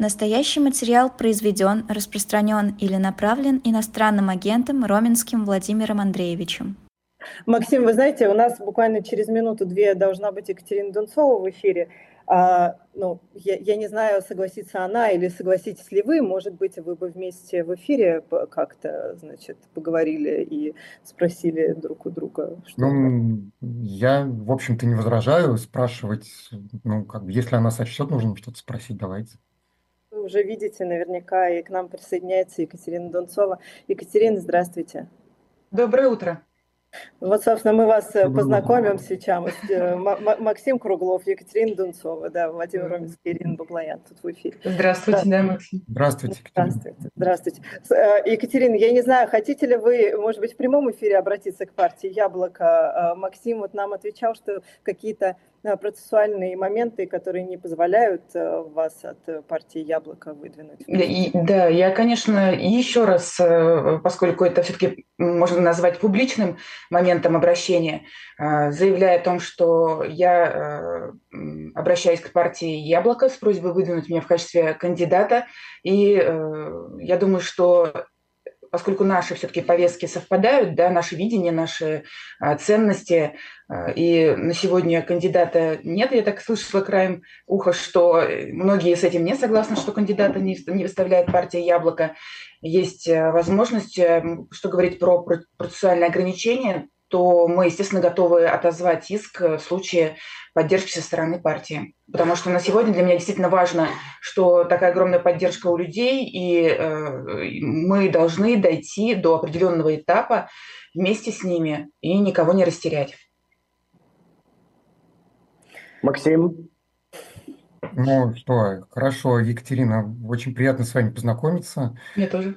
Настоящий материал произведен, распространен или направлен иностранным агентом Роменским Владимиром Андреевичем. Максим, вы знаете, у нас буквально через минуту-две должна быть Екатерина Дунцова в эфире. А, ну, я, я не знаю, согласится она или согласитесь ли вы. Может быть, вы бы вместе в эфире как-то, значит, поговорили и спросили друг у друга. Что ну, я, в общем-то, не возражаю спрашивать. Ну, как бы, если она сочтет, нужно что-то спросить, давайте. Вы уже видите, наверняка и к нам присоединяется Екатерина Донцова. Екатерина, здравствуйте. Доброе утро. Вот, собственно, мы вас э, познакомим сейчас. Э, Максим Круглов, Екатерина Дунцова, да, Владимир Роминский, Ирина Баблоян тут в эфире. Здравствуйте, да, Максим. Здравствуйте, Екатерина. Здравствуйте, здравствуйте. Э, Екатерина, я не знаю, хотите ли вы, может быть, в прямом эфире обратиться к партии «Яблоко»? Максим вот нам отвечал, что какие-то процессуальные моменты, которые не позволяют э, вас от э, партии «Яблоко» выдвинуть? Да, я, конечно, еще раз, э, поскольку это все-таки можно назвать публичным моментом обращения, заявляю о том, что я обращаюсь к партии «Яблоко» с просьбой выдвинуть меня в качестве кандидата. И я думаю, что поскольку наши все-таки повестки совпадают, да, наши видения, наши а, ценности, а, и на сегодня кандидата нет, я так слышала краем уха, что многие с этим не согласны, что кандидата не, не выставляет партия «Яблоко». Есть а, возможность, э, что говорить про процессуальные ограничения, то мы, естественно, готовы отозвать иск в случае поддержки со стороны партии. Потому что на сегодня для меня действительно важно, что такая огромная поддержка у людей, и э, мы должны дойти до определенного этапа вместе с ними и никого не растерять. Максим. Ну что, хорошо, Екатерина, очень приятно с вами познакомиться. Мне тоже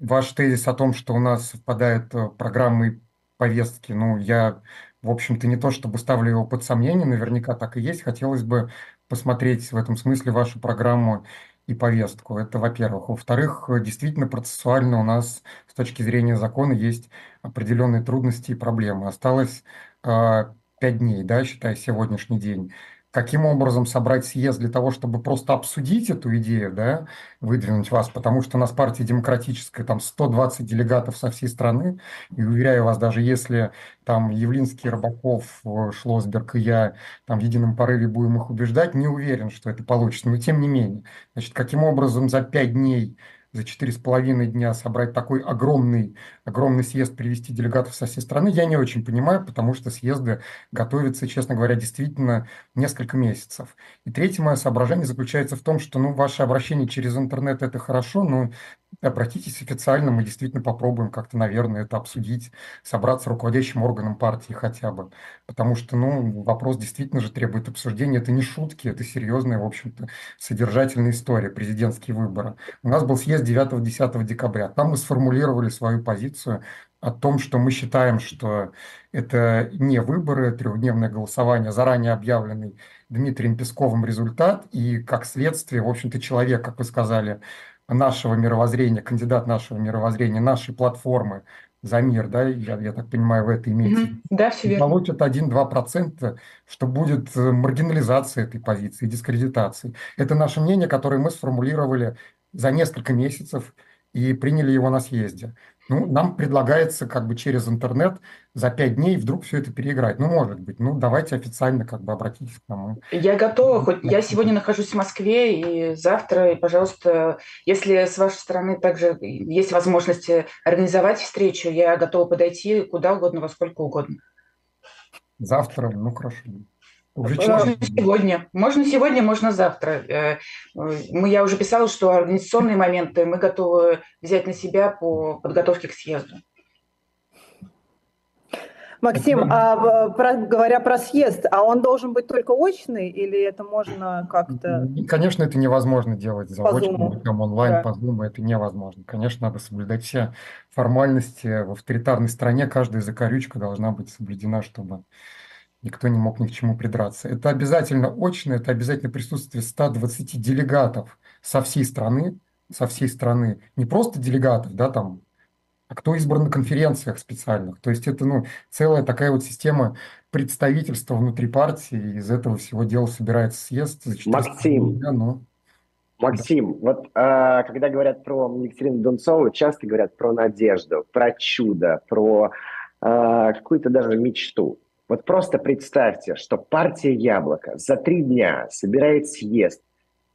ваш тезис о том, что у нас совпадают э, программы и повестки, ну, я, в общем-то, не то чтобы ставлю его под сомнение, наверняка так и есть. Хотелось бы посмотреть в этом смысле вашу программу и повестку. Это во-первых. Во-вторых, действительно процессуально у нас с точки зрения закона есть определенные трудности и проблемы. Осталось э, дней, да, считая сегодняшний день каким образом собрать съезд для того, чтобы просто обсудить эту идею, да, выдвинуть вас, потому что у нас партия демократическая, там 120 делегатов со всей страны, и уверяю вас, даже если там Явлинский, Рыбаков, э, Шлосберг и я там в едином порыве будем их убеждать, не уверен, что это получится, но тем не менее. Значит, каким образом за пять дней за четыре с половиной дня собрать такой огромный, огромный съезд, привести делегатов со всей страны, я не очень понимаю, потому что съезды готовятся, честно говоря, действительно несколько месяцев. И третье мое соображение заключается в том, что ну, ваше обращение через интернет – это хорошо, но обратитесь официально, мы действительно попробуем как-то, наверное, это обсудить, собраться руководящим органом партии хотя бы. Потому что, ну, вопрос действительно же требует обсуждения. Это не шутки, это серьезная, в общем-то, содержательная история, президентские выборы. У нас был съезд 9-10 декабря. Там мы сформулировали свою позицию о том, что мы считаем, что это не выборы, трехдневное голосование, заранее объявленный Дмитрием Песковым результат, и как следствие, в общем-то, человек, как вы сказали, нашего мировоззрения, кандидат нашего мировоззрения, нашей платформы за мир, да, я, я так понимаю, в это mm-hmm. да, все верно. получат 1-2%, что будет э, маргинализация этой позиции, дискредитации. Это наше мнение, которое мы сформулировали за несколько месяцев и приняли его на съезде. Ну, нам предлагается как бы через интернет за пять дней вдруг все это переиграть. Ну, может быть. Ну, давайте официально как бы обратитесь к нам. Я готова. Хоть я сегодня нахожусь в Москве, и завтра, и, пожалуйста, если с вашей стороны также есть возможность организовать встречу, я готова подойти куда угодно, во сколько угодно. Завтра, ну, хорошо. Уже можно сегодня, можно сегодня, можно завтра. Э, мы, я уже писала, что организационные моменты мы готовы взять на себя по подготовке к съезду. Максим, а про, говоря про съезд, а он должен быть только очный или это можно как-то? Конечно, это невозможно делать заочно, там онлайн, да. по Zoom, это невозможно. Конечно, надо соблюдать все формальности. В авторитарной стране каждая закорючка должна быть соблюдена, чтобы никто не мог ни к чему придраться. Это обязательно очно, это обязательно присутствие 120 делегатов со всей страны, со всей страны. Не просто делегатов, да, там, а кто избран на конференциях специальных. То есть это ну, целая такая вот система представительства внутри партии, из этого всего дела собирается съезд. Максим, дня, но... Максим, вот э, когда говорят про Екатерину Донцову, часто говорят про надежду, про чудо, про э, какую-то даже мечту. Вот просто представьте, что партия «Яблоко» за три дня собирает съезд,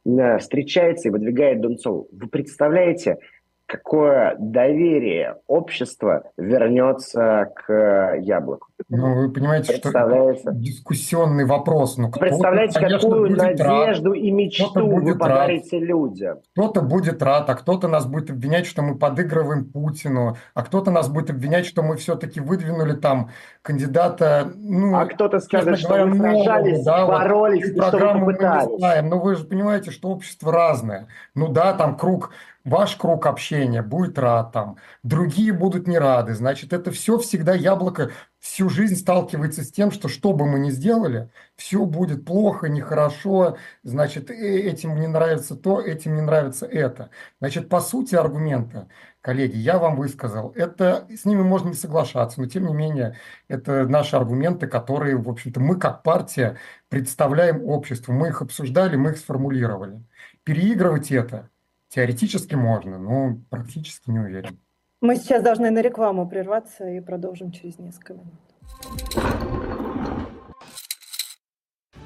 э, встречается и выдвигает Донцову. Вы представляете, какое доверие общества вернется к яблоку. Ну, вы понимаете, что дискуссионный вопрос. Ну, Представляете, какую надежду рад, и мечту вы подарите рад. людям. Кто-то будет рад, а кто-то нас будет обвинять, что мы подыгрываем Путину, а кто-то нас будет обвинять, что мы все-таки выдвинули там кандидата, ну, а кто-то скажет, что говоря, вы сражались, да, боролись, вот, и программу мы не знаем. Но вы же понимаете, что общество разное. Ну да, там круг ваш круг общения будет рад там, другие будут не рады. Значит, это все всегда яблоко всю жизнь сталкивается с тем, что что бы мы ни сделали, все будет плохо, нехорошо, значит, э, этим не нравится то, этим не нравится это. Значит, по сути аргумента, коллеги, я вам высказал, это с ними можно не соглашаться, но тем не менее, это наши аргументы, которые, в общем-то, мы как партия представляем обществу, мы их обсуждали, мы их сформулировали. Переигрывать это – Теоретически можно, но практически не уверен. Мы сейчас должны на рекламу прерваться и продолжим через несколько минут.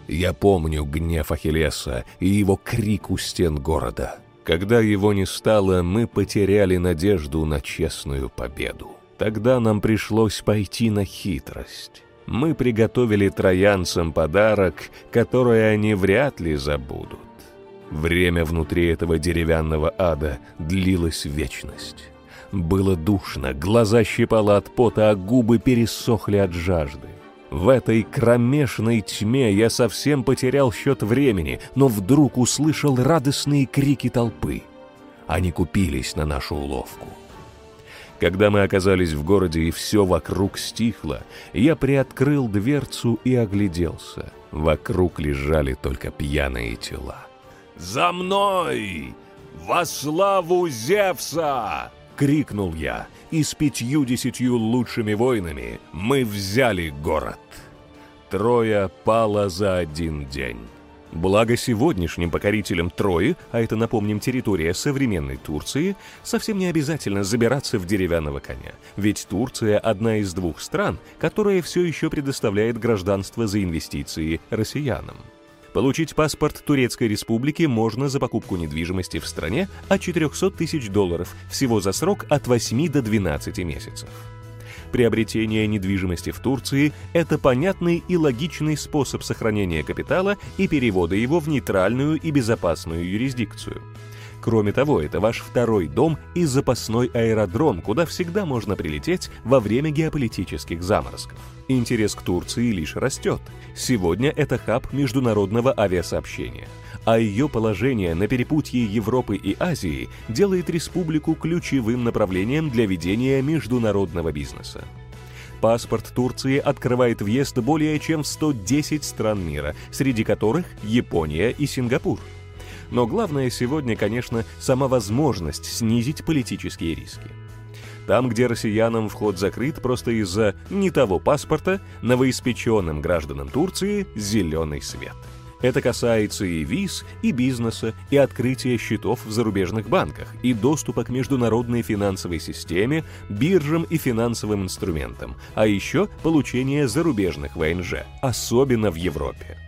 Я помню гнев Ахиллеса и его крик у стен города. Когда его не стало, мы потеряли надежду на честную победу. Тогда нам пришлось пойти на хитрость. Мы приготовили троянцам подарок, который они вряд ли забудут. Время внутри этого деревянного ада длилось вечность. Было душно, глаза щипало от пота, а губы пересохли от жажды. В этой кромешной тьме я совсем потерял счет времени, но вдруг услышал радостные крики толпы. Они купились на нашу уловку. Когда мы оказались в городе и все вокруг стихло, я приоткрыл дверцу и огляделся. Вокруг лежали только пьяные тела. «За мной! Во славу Зевса!» — крикнул я, и с пятью-десятью лучшими воинами мы взяли город. Троя пала за один день. Благо сегодняшним покорителям Трои, а это, напомним, территория современной Турции, совсем не обязательно забираться в деревянного коня. Ведь Турция – одна из двух стран, которая все еще предоставляет гражданство за инвестиции россиянам. Получить паспорт Турецкой Республики можно за покупку недвижимости в стране от 400 тысяч долларов, всего за срок от 8 до 12 месяцев. Приобретение недвижимости в Турции – это понятный и логичный способ сохранения капитала и перевода его в нейтральную и безопасную юрисдикцию – Кроме того, это ваш второй дом и запасной аэродром, куда всегда можно прилететь во время геополитических заморозков. Интерес к Турции лишь растет. Сегодня это хаб международного авиасообщения а ее положение на перепутье Европы и Азии делает республику ключевым направлением для ведения международного бизнеса. Паспорт Турции открывает въезд более чем в 110 стран мира, среди которых Япония и Сингапур – но главное сегодня, конечно, сама возможность снизить политические риски. Там, где россиянам вход закрыт просто из-за не того паспорта, новоиспеченным гражданам Турции зеленый свет. Это касается и виз, и бизнеса, и открытия счетов в зарубежных банках, и доступа к международной финансовой системе, биржам и финансовым инструментам, а еще получения зарубежных ВНЖ, особенно в Европе.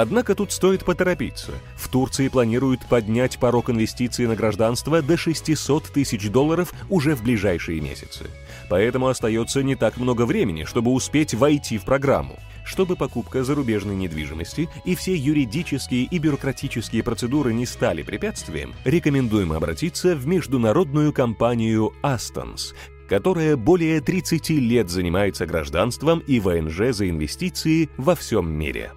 Однако тут стоит поторопиться. В Турции планируют поднять порог инвестиций на гражданство до 600 тысяч долларов уже в ближайшие месяцы. Поэтому остается не так много времени, чтобы успеть войти в программу. Чтобы покупка зарубежной недвижимости и все юридические и бюрократические процедуры не стали препятствием, рекомендуем обратиться в международную компанию Astons, которая более 30 лет занимается гражданством и ВНЖ за инвестиции во всем мире.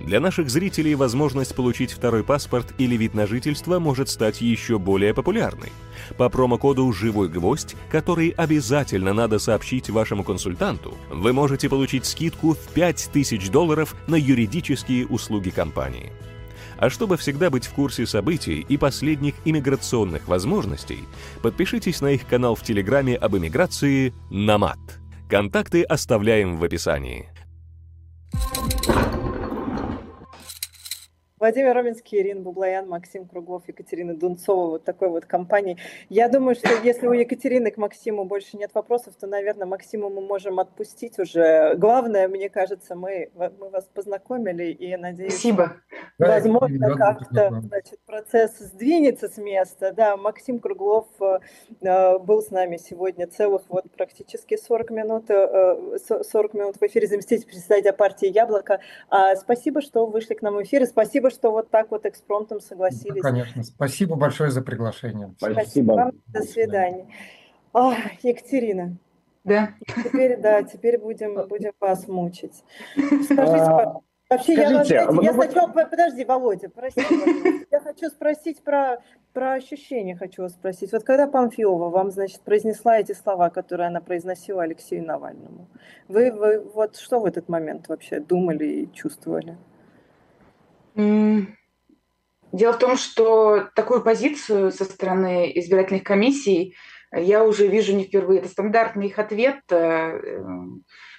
Для наших зрителей возможность получить второй паспорт или вид на жительство может стать еще более популярной. По промокоду «Живой гвоздь», который обязательно надо сообщить вашему консультанту, вы можете получить скидку в 5000 долларов на юридические услуги компании. А чтобы всегда быть в курсе событий и последних иммиграционных возможностей, подпишитесь на их канал в Телеграме об иммиграции «Намат». Контакты оставляем в описании. Владимир Роминский, Ирина Бублаян, Максим Круглов, Екатерина Дунцова, вот такой вот компании. Я думаю, что если у Екатерины к Максиму больше нет вопросов, то, наверное, Максиму мы можем отпустить уже. Главное, мне кажется, мы, мы вас познакомили и надеюсь, Спасибо. возможно, как-то значит, процесс сдвинется с места. Да, Максим Круглов э, был с нами сегодня целых вот практически 40 минут, 40 минут в эфире заместитель председателя партии «Яблоко». А, спасибо, что вышли к нам в эфир, и спасибо, что вот так вот экспромтом согласились. Да, конечно. Спасибо большое за приглашение. Спасибо. Спасибо вам. До свидания. А, Екатерина. Да. Теперь, да, теперь будем, будем вас мучить. Скажите, а, Вообще, Скажите, я, вас, знаете, я сначала, подожди, Володя, прости, я хочу спросить про, про ощущения, хочу вас спросить. Вот когда Памфилова вам, значит, произнесла эти слова, которые она произносила Алексею Навальному, вы, вы вот что в этот момент вообще думали и чувствовали? Дело в том, что такую позицию со стороны избирательных комиссий я уже вижу не впервые. Это стандартный их ответ. Э,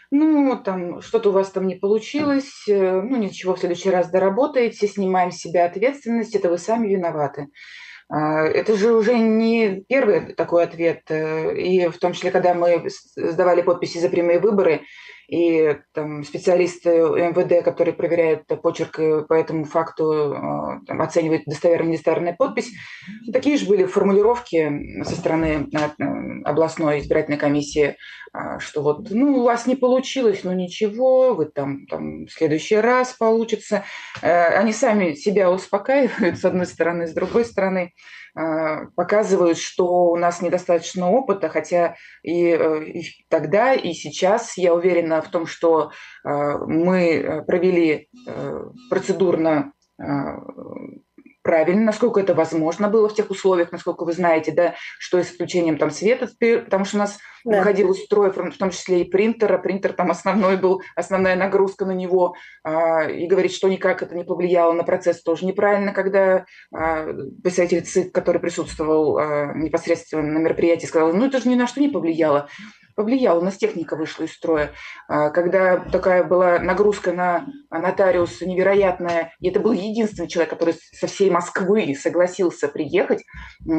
ну, там, что-то у вас там не получилось, э, ну, ничего, в следующий раз доработаете, снимаем с себя ответственность, это вы сами виноваты. А, это же уже не первый такой ответ. Э, и в том числе, когда мы сдавали подписи за прямые выборы, и там, специалисты МВД, которые проверяют почерк и по этому факту а, там, оценивают достоверную недостоверную подпись, такие же были формулировки со стороны областной избирательной комиссии, что вот, ну, у вас не получилось, ну ничего, вы там, там в следующий раз получится. Э, они сами себя успокаивают, с одной стороны, с другой стороны, показывают, что у нас недостаточно опыта, хотя и, э, и тогда, и сейчас я уверена в том, что а, мы э, провели э, процедурно правильно, насколько это возможно было в тех условиях, насколько вы знаете, да, что и с включением там света, потому что у нас да. выходил из строя, в том числе и принтера, принтер там основной был, основная нагрузка на него, а, и говорить, что никак это не повлияло на процесс, тоже неправильно, когда а, представитель ЦИК, который присутствовал а, непосредственно на мероприятии, сказал, ну это же ни на что не повлияло повлияло, у нас техника вышла из строя. А, когда такая была нагрузка на нотариуса невероятная, и это был единственный человек, который со всей Москвы согласился приехать,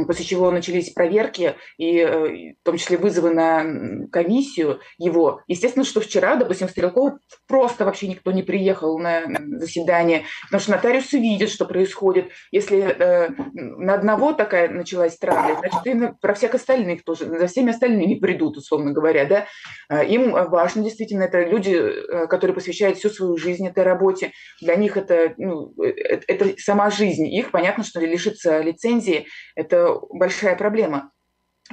после чего начались проверки, и э, в том числе вызовы на комиссию его. Естественно, что вчера, допустим, в Стрелково просто вообще никто не приехал на заседание, потому что нотариусы видят, что происходит. Если э, на одного такая началась травля, значит, и про всех остальных тоже, за всеми остальными придут, условно говоря говоря, да, а, им важно действительно, это люди, э, которые посвящают всю свою жизнь этой работе, для них это, ну, это, это сама жизнь их, понятно, что лишиться лицензии – это большая проблема.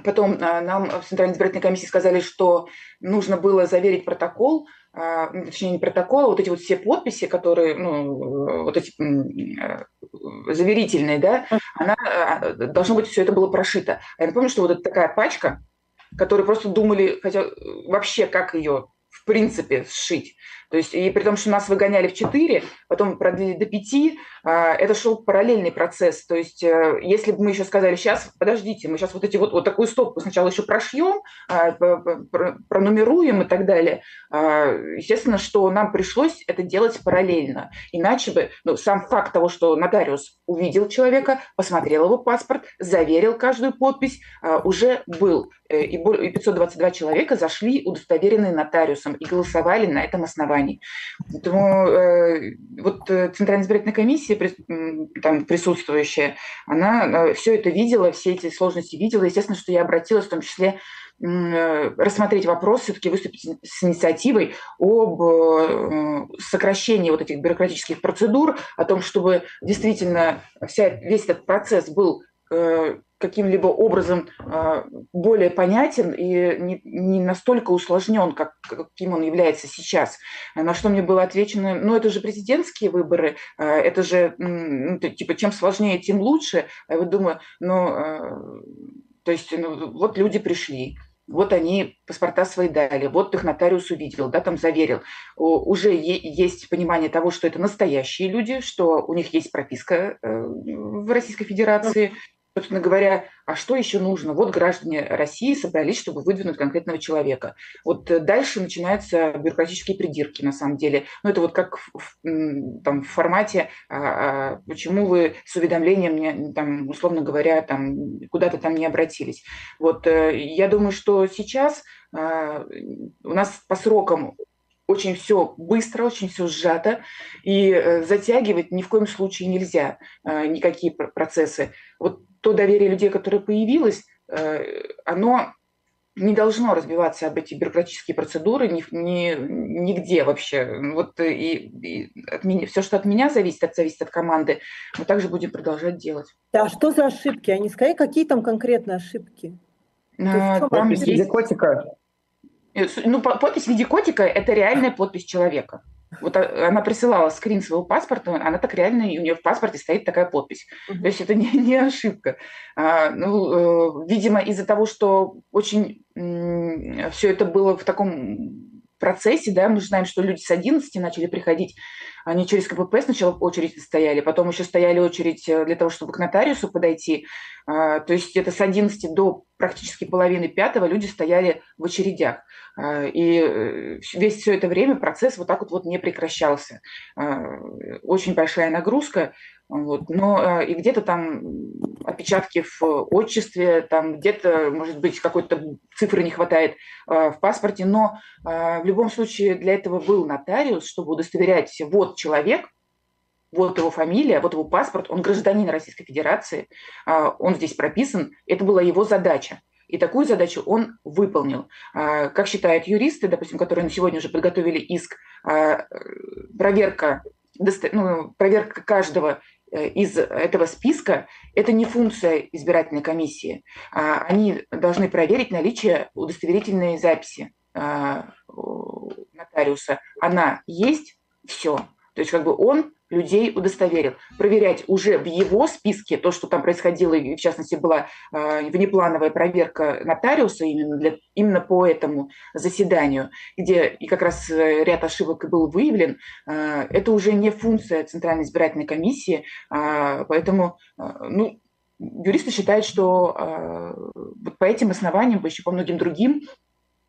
Потом а, нам в Центральной избирательной комиссии сказали, что нужно было заверить протокол, а, ну, точнее не протокол, а вот эти вот все подписи, которые, ну, вот эти э, заверительные, да, она, должно быть все это было прошито. Я напомню, что вот такая пачка, которые просто думали, хотя вообще как ее в принципе сшить. То есть, и при том, что нас выгоняли в 4, потом продлили до 5, а, это шел параллельный процесс. То есть, э, если бы мы еще сказали, сейчас, подождите, мы сейчас вот эти вот, вот такую стопку сначала еще прошьем, а, пронумеруем и так далее, а, естественно, что нам пришлось это делать параллельно. Иначе бы, ну, сам факт того, что нотариус увидел человека, посмотрел его паспорт, заверил каждую подпись, уже был. Э, и 522 человека зашли удостоверенные нотариусом и голосовали на этом основании компаний. Поэтому э, вот э, Центральная избирательная комиссия, там присутствующая, она э, все это видела, все эти сложности видела. Естественно, что я обратилась в том числе э, рассмотреть вопрос, все-таки выступить с инициативой об сокращении вот этих бюрократических процедур, о том, чтобы действительно вся, весь этот процесс был каким-либо образом а, более понятен и не, не настолько усложнен, как, каким он является сейчас. На что мне было отвечено, ну это же президентские выборы, а, это же, ну, типа, чем сложнее, тем лучше. Я вот думаю, ну, а, то есть, ну, вот люди пришли, вот они паспорта свои дали, вот их нотариус увидел, да, там заверил. Уже есть понимание того, что это настоящие люди, что у них есть прописка э, в Российской Федерации, собственно говоря, а что еще нужно? Вот граждане России собрались, чтобы выдвинуть конкретного человека. Вот э, дальше начинаются бюрократические придирки, на самом деле. Ну, это вот как в, там, в формате, а, а, почему вы с уведомлением, там, условно говоря, там, куда-то там не обратились. Вот э, я думаю, что сейчас а, у нас по срокам очень все быстро, очень все сжато, и э, затягивать ни в коем случае нельзя никакие процессы. Вот то доверие людей, которое появилось, э, оно не должно разбиваться об эти бюрократические процедуры ни, ни, нигде вообще. Вот и, и от меня, все, что от меня зависит, от, зависит от команды, мы также будем продолжать делать. Да, а что за ошибки? Они сказали, какие там конкретные ошибки? А, там есть... котика? Э, ну, подпись в виде котика – это реальная подпись человека. Вот а, она присылала скрин своего паспорта, она так реально, и у нее в паспорте стоит такая подпись. Mm-hmm. То есть это не, не ошибка. А, ну, э, видимо, из-за того, что очень э, все это было в таком процессе, да, мы же знаем, что люди с 11 начали приходить, они через КПП сначала очередь стояли, потом еще стояли очередь э, для того, чтобы к нотариусу подойти. А, то есть это с 11 до практически половины пятого люди стояли в очередях. А, и э, весь все это время процесс вот так вот, вот не прекращался. А, очень большая нагрузка. Вот. Но и где-то там опечатки в отчестве, там где-то, может быть, какой-то цифры не хватает в паспорте, но в любом случае для этого был нотариус, чтобы удостоверять, вот человек, вот его фамилия, вот его паспорт, он гражданин Российской Федерации, он здесь прописан, это была его задача. И такую задачу он выполнил. Как считают юристы, допустим, которые на сегодня уже подготовили иск, проверка, ну, проверка каждого Э, из этого списка, это не функция избирательной комиссии. А, они должны проверить наличие удостоверительной записи а, нотариуса. Она есть, все. То есть как бы он людей удостоверил. Проверять уже в его списке то, что там происходило, и в частности была э, внеплановая проверка нотариуса именно, для, именно по этому заседанию, где и как раз э, ряд ошибок был выявлен, э, это уже не функция Центральной избирательной комиссии, э, поэтому, э, ну, юристы считают, что э, вот по этим основаниям, еще по многим другим,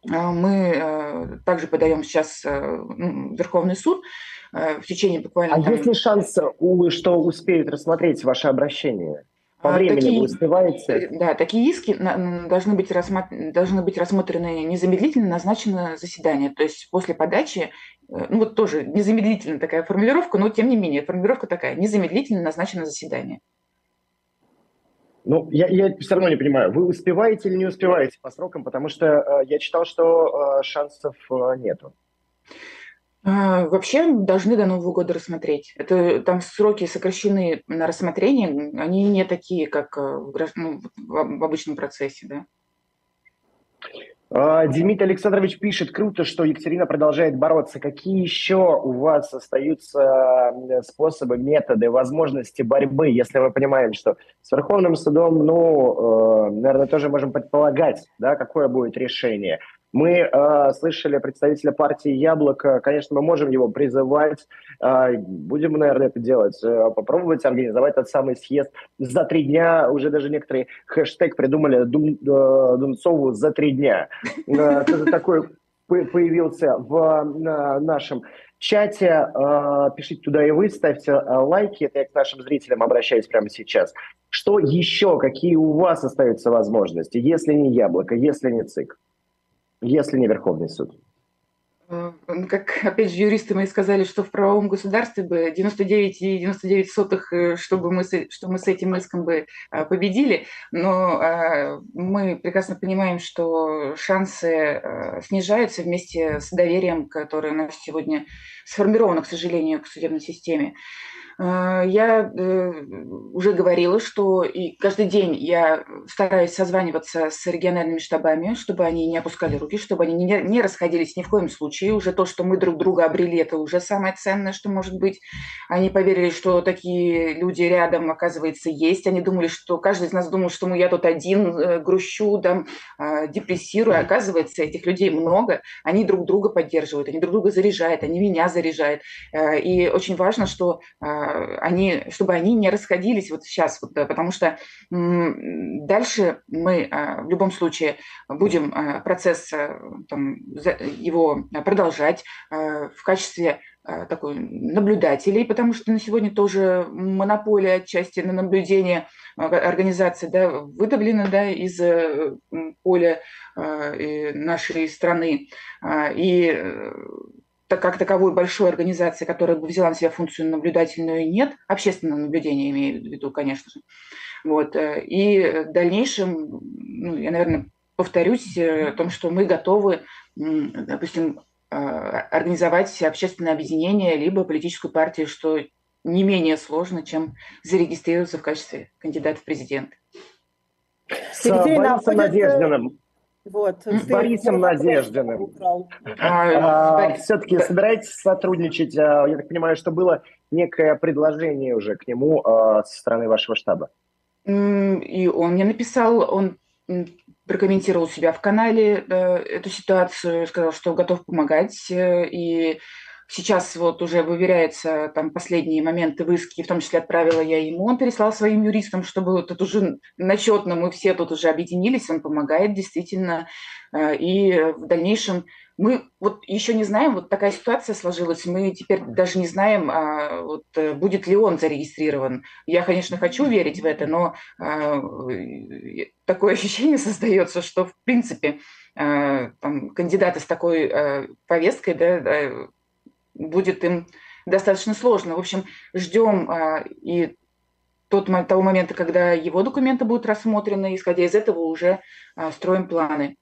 мы также подаем сейчас ну, в Верховный суд, в течение буквально... А там... есть ли шанс, что успеют рассмотреть ваше обращение? По а, времени такие, вы успеваете? Э, да, такие иски должны быть, рассмотр... должны быть рассмотрены незамедлительно, назначено заседание. То есть после подачи, э, ну вот тоже незамедлительно такая формулировка, но тем не менее формулировка такая, незамедлительно назначено заседание. Ну, я, я все равно не понимаю, вы успеваете или не успеваете по срокам, потому что э, я читал, что э, шансов э, нету. А, вообще должны до Нового года рассмотреть. Это там сроки сокращены на рассмотрение, они не такие, как э, ну, в обычном процессе, да. А, Демид Александрович пишет, круто, что Екатерина продолжает бороться. Какие еще у вас остаются способы, методы, возможности борьбы, если мы понимаем, что с Верховным судом, ну, э, наверное, тоже можем предполагать, да, какое будет решение. Мы э, слышали представителя партии «Яблоко». Конечно, мы можем его призывать. Э, будем, наверное, это делать. Э, попробовать организовать тот самый съезд за три дня. Уже даже некоторые хэштег придумали Дум, э, Дунцову за три дня. Э, такой появился в нашем чате. Э, пишите туда и вы, ставьте э, лайки. Это я к нашим зрителям обращаюсь прямо сейчас. Что еще? Какие у вас остаются возможности, если не «Яблоко», если не ЦИК? Если не Верховный суд? Э, ну, как, опять же, юристы мои сказали, что в правовом государстве бы 99 и 99 сотых, э, чтобы мы, что мы с этим иском бы э, победили, но мы прекрасно понимаем, что шансы снижаются вместе с доверием, которое у нас сегодня сформировано, к сожалению, к судебной системе. А, я э, уже говорила, что и каждый день я стараюсь созваниваться с региональными штабами, чтобы они не опускали руки, чтобы они не, расходились ни в коем случае. Уже то, что мы друг друга обрели, это уже самое ценное, что может быть. Они поверили, что такие люди рядом, оказывается, есть. Они думали, что каждый из нас думал, что ну, я тут один э, грущу, там, а, депрессирую. Оказывается, этих людей много. Они друг друга поддерживают, они друг друга заряжают, они меня заряжают. Э, и очень важно, что а, они, чтобы они не расходились вот сейчас, вот, потому что дальше мы в любом случае будем процесс там, его продолжать в качестве такой наблюдателей, потому что на сегодня тоже монополия отчасти на наблюдение организации да, выдавлена да, из поля нашей страны. И так как таковой большой организации, которая бы взяла на себя функцию наблюдательную, нет. Общественное наблюдение имею в виду, конечно же. Вот. Э, и в дальнейшем, ну, я, наверное, повторюсь э, о том, что мы готовы, допустим, э, организовать общественное объединение либо политическую партию, что не менее сложно, чем зарегистрироваться в качестве кандидата в президенты. С Борисом Надеждиным вот, с Борисом Надеждиным. А, а, Все-таки собираетесь сотрудничать? А, я так понимаю, что было некое предложение уже к нему а, со стороны вашего штаба. И он мне написал, он прокомментировал себя в канале э, эту ситуацию, сказал, что готов помогать. Э, и Сейчас вот уже выверяются там последние моменты в иске, в том числе отправила я ему, он переслал своим юристам, чтобы тут уже начетно мы все тут уже объединились, он помогает действительно. Э, и в дальнейшем мы вот еще не знаем, вот такая ситуация сложилась, мы теперь даже не знаем, а вот, э, будет ли он зарегистрирован. Я, конечно, хочу верить в это, но а, такое ощущение создается, что в принципе а, там, кандидаты с такой а, повесткой, да, будет им достаточно сложно. В общем, ждем а, и тот, того момента, когда его документы будут рассмотрены, исходя из этого уже а, строим планы.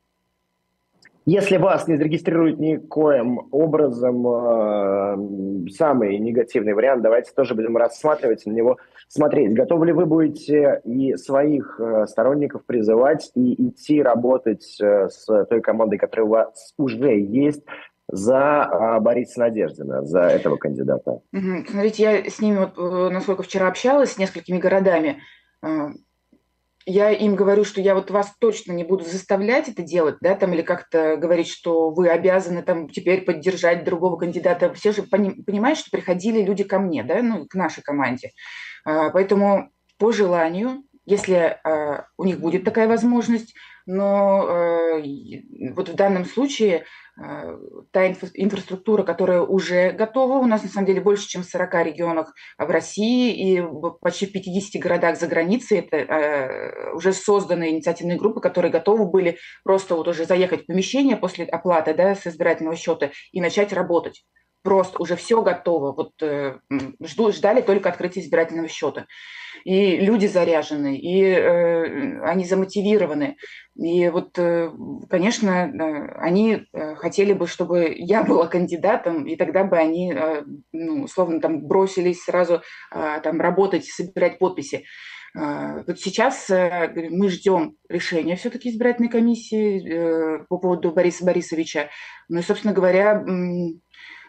Если вас не зарегистрируют никоим образом, э, самый негативный вариант, давайте тоже будем рассматривать на него, смотреть. Готовы ли вы будете и своих э, сторонников призывать и идти работать э, с той командой, которая у вас уже есть, за а, Бориса Надеждина, за этого кандидата? Смотрите, я с ними, вот, э, насколько вчера общалась, с несколькими городами, а, я им говорю, что я вот вас точно не буду заставлять это делать, да, там, или как-то говорить, что вы обязаны там теперь поддержать другого кандидата. Все же пони- понимают, что приходили люди ко мне, да, ну, к нашей команде. А, поэтому по желанию, если у них будет такая возможность, но э, вот в данном случае э, та инфра- инфраструктура, которая уже готова, у нас на самом деле больше, чем в 40 регионах в России и почти в 50 городах за границей, это э, уже созданы инициативные группы, которые готовы были просто вот уже заехать в помещение после оплаты да, с избирательного счета и начать работать просто уже все готово. Вот э, жду, ждали только открытия избирательного счета. И люди заряжены, и э, они замотивированы. И вот, э, конечно, э, они э, хотели бы, чтобы я была кандидатом, и тогда бы они, э, ну, условно, там бросились сразу э, там работать, собирать подписи. Э, вот сейчас э, мы ждем решения все-таки избирательной комиссии э, по поводу Бориса Борисовича. Ну и, собственно говоря,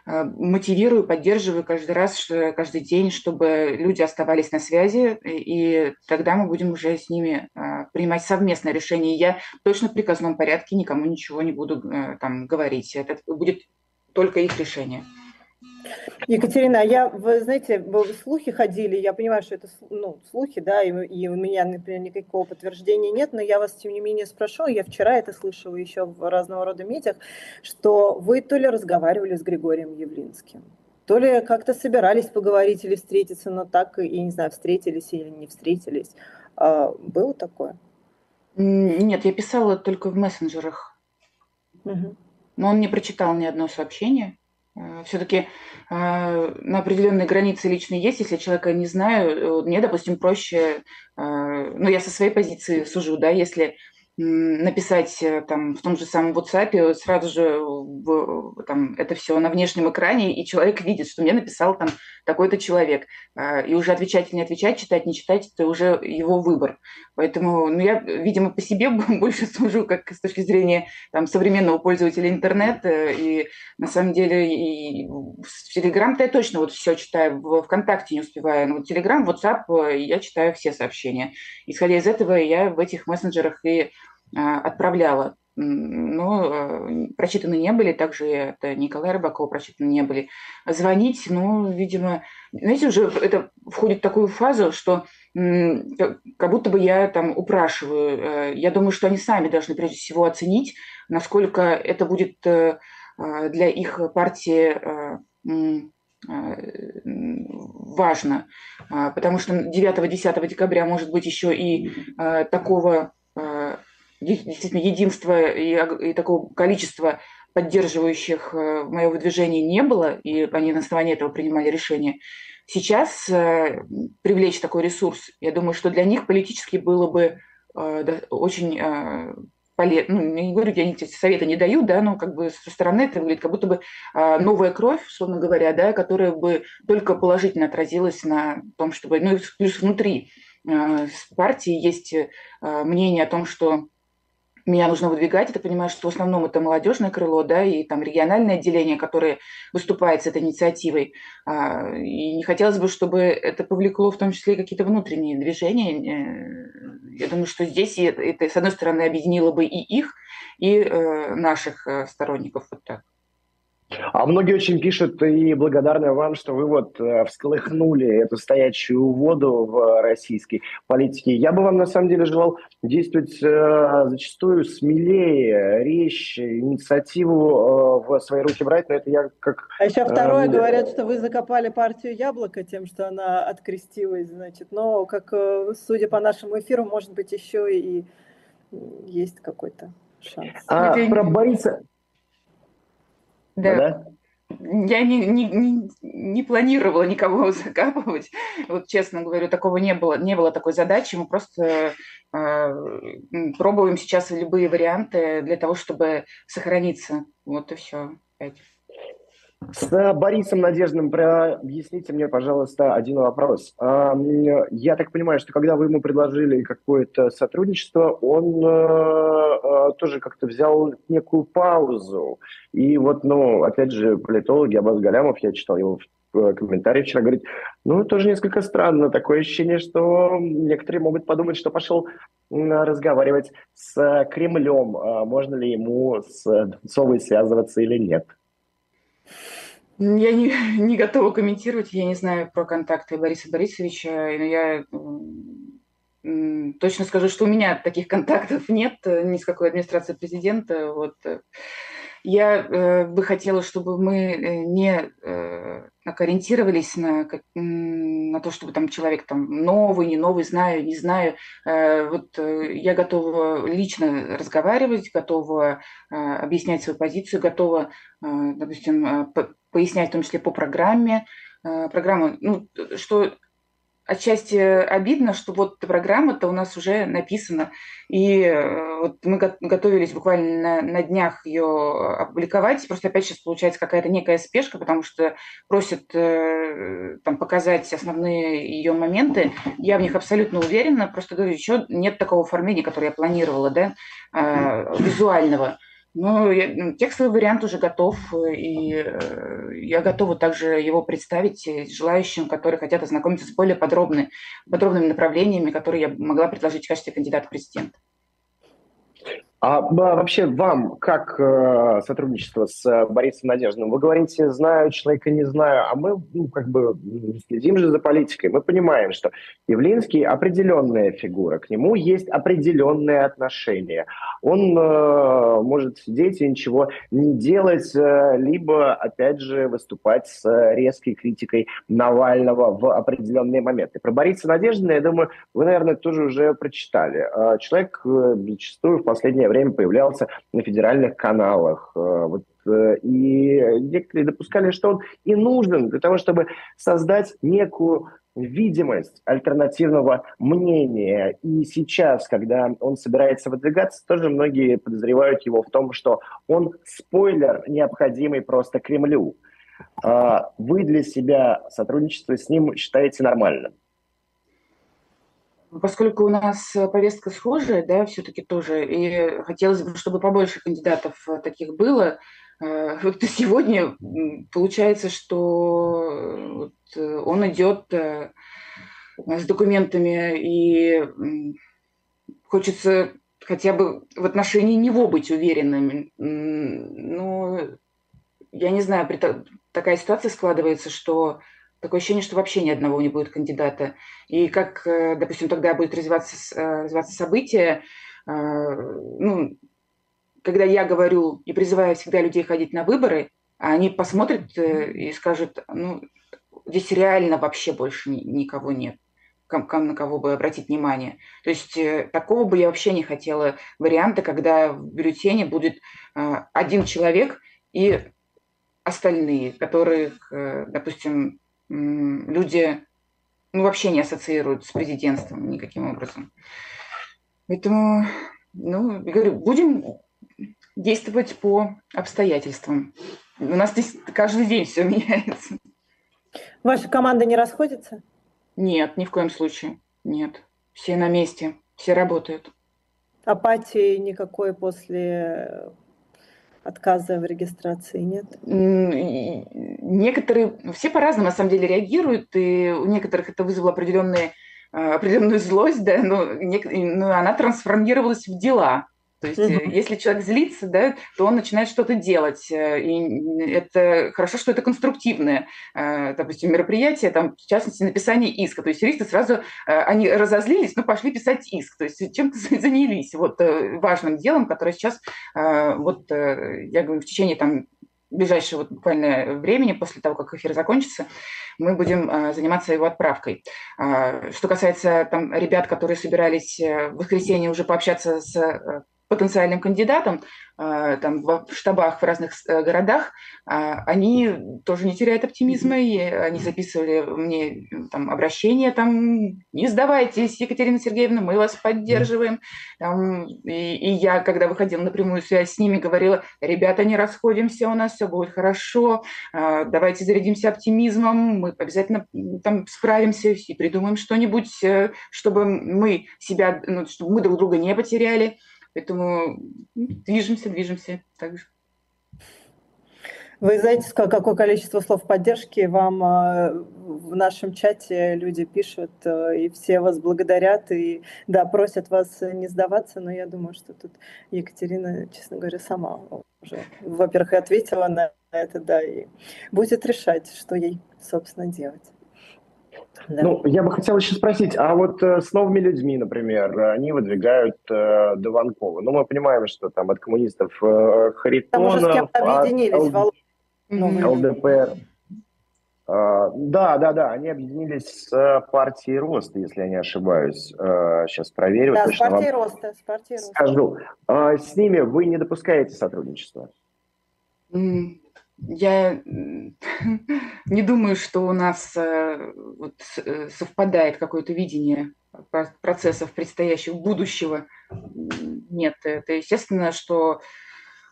мотивирую, поддерживаю каждый раз, каждый день, чтобы люди оставались на связи, и тогда мы будем уже с ними э, принимать совместное решение. Я точно в приказном порядке никому ничего не буду э, там говорить. Это будет только их решение. Екатерина, а я, вы знаете, слухи ходили, я понимаю, что это ну, слухи, да, и, и у меня, например, никакого подтверждения нет, но я вас, тем не менее, спрошу, я вчера это слышала еще в разного рода медиах, что вы то ли разговаривали с Григорием Явлинским, то ли как-то собирались поговорить или встретиться, но так и, не знаю, встретились или не встретились. А, было такое? Нет, я писала только в мессенджерах. Угу. Но он не прочитал ни одно сообщение. Э, Все-таки э, на определенной границе лично есть, если человека не знаю, мне, допустим, проще, э, ну, я со своей позиции сужу, да, если написать э, там в том же самом WhatsApp сразу же в, там, это все на внешнем экране, и человек видит, что мне написал там такой-то человек. А, и уже отвечать или не отвечать, читать, не читать, это уже его выбор. Поэтому ну, я, видимо, по себе больше сужу как с точки зрения там, современного пользователя интернета. И на самом деле и в Телеграм-то я точно вот все читаю, в ВКонтакте не успеваю. Но Телеграм, WhatsApp э, я читаю все сообщения. Исходя из этого, я в этих мессенджерах и отправляла. но прочитаны не были, также это Николай Рыбаков прочитаны не были. Звонить, ну, видимо, знаете, уже это входит в такую фазу, что как будто бы я там упрашиваю. Я думаю, что они сами должны прежде всего оценить, насколько это будет для их партии важно, потому что 9-10 декабря может быть еще и такого действительно единства и, и такого количества поддерживающих э, мое выдвижение не было, и они на основании этого принимали решение. Сейчас э, привлечь такой ресурс, я думаю, что для них политически было бы э, очень полезно. Ну, не говорю, я эти советы не даю, да, но как бы со стороны это выглядит как будто бы новая кровь, условно говоря, да, которая бы только положительно отразилась на том, чтобы, ну, плюс внутри партии есть мнение о том, что меня нужно выдвигать. Это понимаю, что в основном это молодежное крыло, да, и там региональное отделение, которое выступает с этой инициативой. А, и не хотелось бы, чтобы это повлекло в том числе какие-то внутренние движения. Э, я думаю, что здесь это, с одной стороны, объединило бы и их, и э, наших э, сторонников вот так. А многие очень пишут и благодарны вам, что вы вот э, всколыхнули эту стоячую воду в российской политике. Я бы вам на самом деле желал действовать э, зачастую смелее, резче, инициативу э, в свои руки брать, но это я как... А еще второе, э, говорят, что вы закопали партию Яблоко тем, что она открестилась, значит, но, как судя по нашему эфиру, может быть, еще и есть какой-то шанс. А про Бориса... Да. да? Я не, не, не, не планировала никого закапывать. Вот честно говорю, такого не было, не было такой задачи. Мы просто э, пробуем сейчас любые варианты для того, чтобы сохраниться. Вот и все. Опять. С Борисом Надеждным проясните мне, пожалуйста, один вопрос. Я так понимаю, что когда вы ему предложили какое-то сотрудничество, он э, э, тоже как-то взял некую паузу. И вот, ну, опять же, политологи, Абаз Галямов, я читал его э, комментарии вчера, говорит, ну, тоже несколько странно, такое ощущение, что некоторые могут подумать, что пошел разговаривать с Кремлем, а можно ли ему с Донцовой связываться или нет. Я не, не готова комментировать, я не знаю про контакты Бориса Борисовича, но я точно скажу, что у меня таких контактов нет ни с какой администрацией президента. Вот. Я э, бы хотела, чтобы мы э, не э, ориентировались на, на то, чтобы там человек там новый, не новый, знаю, не знаю. Э, вот э, я готова лично разговаривать, готова э, объяснять свою позицию, готова, допустим, пояснять в том числе по программе. Программа, ну, что отчасти обидно, что вот программа-то у нас уже написана, и э, вот мы готовились буквально на, на днях ее опубликовать, просто опять сейчас получается какая-то некая спешка, потому что просят э, там показать основные ее моменты, я в них абсолютно уверена, просто говорю, еще нет такого оформления, которое я планировала, да, э, визуального, ну, я, текстовый вариант уже готов, и э, я готова также его представить желающим, которые хотят ознакомиться с более подробными, подробными направлениями, которые я могла предложить в качестве кандидата в президент. А вообще вам, как э, сотрудничество с э, Борисом Надеждным? Вы говорите, знаю человека, не знаю, а мы ну, как бы следим же за политикой. Мы понимаем, что Явлинский определенная фигура, к нему есть определенное отношение. Он э, может сидеть и ничего не делать, э, либо, опять же, выступать с резкой критикой Навального в определенные моменты. Про Бориса Надеждина, я думаю, вы, наверное, тоже уже прочитали. Э, человек э, зачастую в последнее время появлялся на федеральных каналах. Э, вот, э, и некоторые допускали, что он и нужен для того, чтобы создать некую видимость альтернативного мнения. И сейчас, когда он собирается выдвигаться, тоже многие подозревают его в том, что он спойлер, необходимый просто Кремлю. А вы для себя сотрудничество с ним считаете нормальным? Поскольку у нас э, повестка схожая, да, все-таки тоже, и хотелось бы, чтобы побольше кандидатов э, таких было. Э, вот сегодня получается, что он идет с документами, и хочется хотя бы в отношении него быть уверенными. Ну, я не знаю, такая ситуация складывается, что такое ощущение, что вообще ни одного не будет кандидата. И как, э, допустим, тогда будет развиваться, э, развиваться событие, э, ну, когда я говорю и призываю всегда людей ходить на выборы, они посмотрят и скажут, ну, здесь реально вообще больше никого нет на кого бы обратить внимание. То есть такого бы я вообще не хотела варианта, когда в бюллетене будет один человек и остальные, которых, допустим, люди ну, вообще не ассоциируют с президентством никаким образом. Поэтому, ну, говорю, будем действовать по обстоятельствам. У нас здесь каждый день все меняется. Ваша команда не расходится? Нет, ни в коем случае. Нет. Все на месте, все работают. Апатии никакой после отказа в регистрации нет? Некоторые, все по-разному на самом деле реагируют, и у некоторых это вызвало определенные а, определенную злость, да, но, но она трансформировалась в дела. То есть, mm-hmm. если человек злится, да, то он начинает что-то делать. Э, и это хорошо, что это конструктивное, э, допустим, мероприятие, там, в частности, написание иска. То есть юристы сразу, они разозлились, но пошли писать иск. То есть чем-то занялись вот важным делом, которое сейчас, вот, я говорю, в течение там ближайшее вот буквально времени, после того, как эфир закончится, мы будем а, заниматься его отправкой. А, что касается там ребят, которые собирались в воскресенье уже пообщаться с потенциальным кандидатам а, там, в штабах в разных э, городах, а, они тоже не теряют оптимизма, и они записывали мне там, обращение, там, не сдавайтесь, Екатерина Сергеевна, мы вас поддерживаем. Там, и, и я, когда выходила на прямую связь с ними, говорила, ребята, не расходимся, у нас все будет хорошо, а, давайте зарядимся оптимизмом, мы обязательно там справимся и придумаем что-нибудь, э, чтобы мы себя, ну, чтобы мы друг друга не потеряли. Поэтому движемся, движемся также. Вы знаете, какое количество слов поддержки вам э, в нашем чате люди пишут, э, и все вас благодарят, и да, просят вас не сдаваться, но я думаю, что тут Екатерина, честно говоря, сама уже, во-первых, ответила на это, да, и будет решать, что ей, собственно, делать. Да. Ну, я бы хотел еще спросить, а вот э, с новыми людьми, например, они выдвигают э, Дованкова. Ну, мы понимаем, что там от коммунистов э, Харитонов... Там уже с кем-то объединились, Л... ЛДПР. Uh, да, да, да, они объединились с uh, партией Роста, если я не ошибаюсь. Uh, сейчас проверю. Да, с партией Роста. С партией Роста. Скажу. С ними вы не допускаете сотрудничества? Mm. Я не думаю, что у нас э, вот, э, совпадает какое-то видение процессов предстоящего будущего. Нет, это естественно, что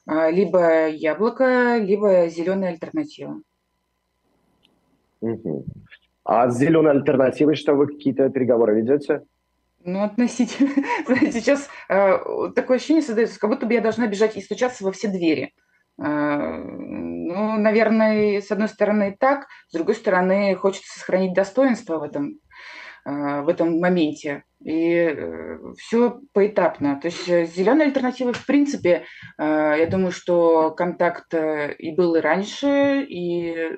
а, либо яблоко, либо зеленая альтернатива. Угу. А с зеленой альтернативой что вы какие-то переговоры ведете? Ну, относительно. Сейчас э, такое ощущение создается, как будто бы я должна бежать и стучаться во все двери. Э, ну, наверное, с одной стороны так, с другой стороны хочется сохранить достоинство в этом, э, в этом моменте. И э, все поэтапно. То есть зеленая альтернатива, в принципе, я думаю, что контакт и был и раньше, и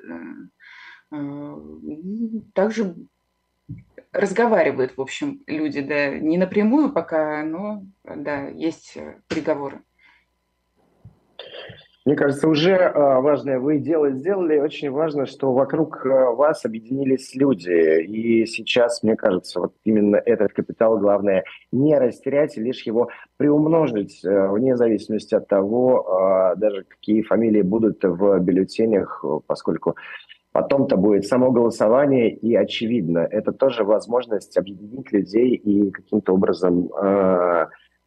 также разговаривают, в общем, люди, да, не напрямую пока, но, да, есть переговоры. Мне кажется, уже э, важное вы дело сделали. Очень важно, что вокруг э, вас объединились люди. И сейчас, мне кажется, вот именно этот капитал главное не растерять, лишь его приумножить, э, вне зависимости от того, даже какие фамилии будут в бюллетенях, поскольку Потом-то будет само голосование, и очевидно, это тоже возможность объединить людей и каким-то образом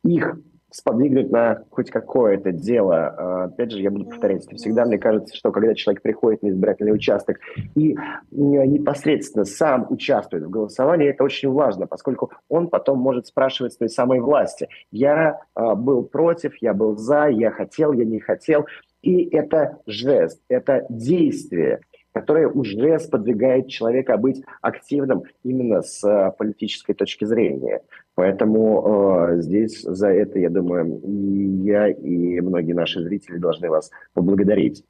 их сподвигнуть на хоть какое-то дело. А, опять же, я буду повторять, всегда мне кажется, что когда человек приходит на избирательный участок и непосредственно сам участвует в голосовании, это очень важно, поскольку он потом может спрашивать с той самой власти. Я а, был против, я был за, я хотел, я не хотел. И это жест, это действие. Которая уже сподвигает человека быть активным именно с э, политической точки зрения. Поэтому э, здесь за это, я думаю, и я, и многие наши зрители должны вас поблагодарить.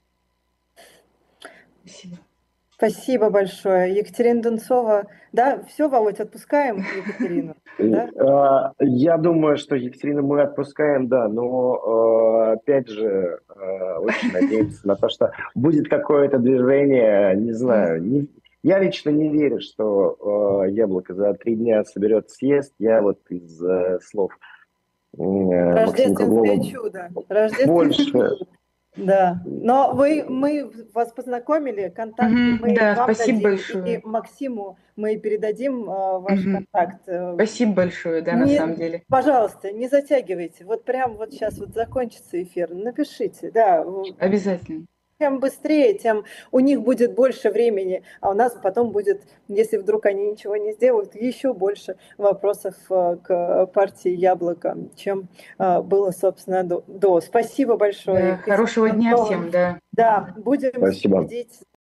Спасибо. Спасибо большое. Екатерина Дунцова. Да, все, Володь, отпускаем Екатерину? Да? Э, я думаю, что Екатерину мы отпускаем, да, но э, опять же э, очень надеемся на то, что будет какое-то движение, не знаю, я лично не верю, что э, яблоко за три дня соберет съезд. Я вот из э, слов э, Рождественское чудо. Рождественское больше, чудо. Да, но вы, мы вас познакомили, контакт угу, мы да, вам спасибо дадим, большое. И Максиму мы передадим э, ваш угу. контакт. Спасибо большое, да, не, на самом деле. Пожалуйста, не затягивайте. Вот прям вот сейчас вот закончится эфир, напишите, да. Обязательно чем быстрее, тем у них будет больше времени, а у нас потом будет, если вдруг они ничего не сделают, еще больше вопросов э, к партии Яблоко, чем э, было, собственно, до. Спасибо большое. Да, хорошего дня всем, да. Да, будем Спасибо. следить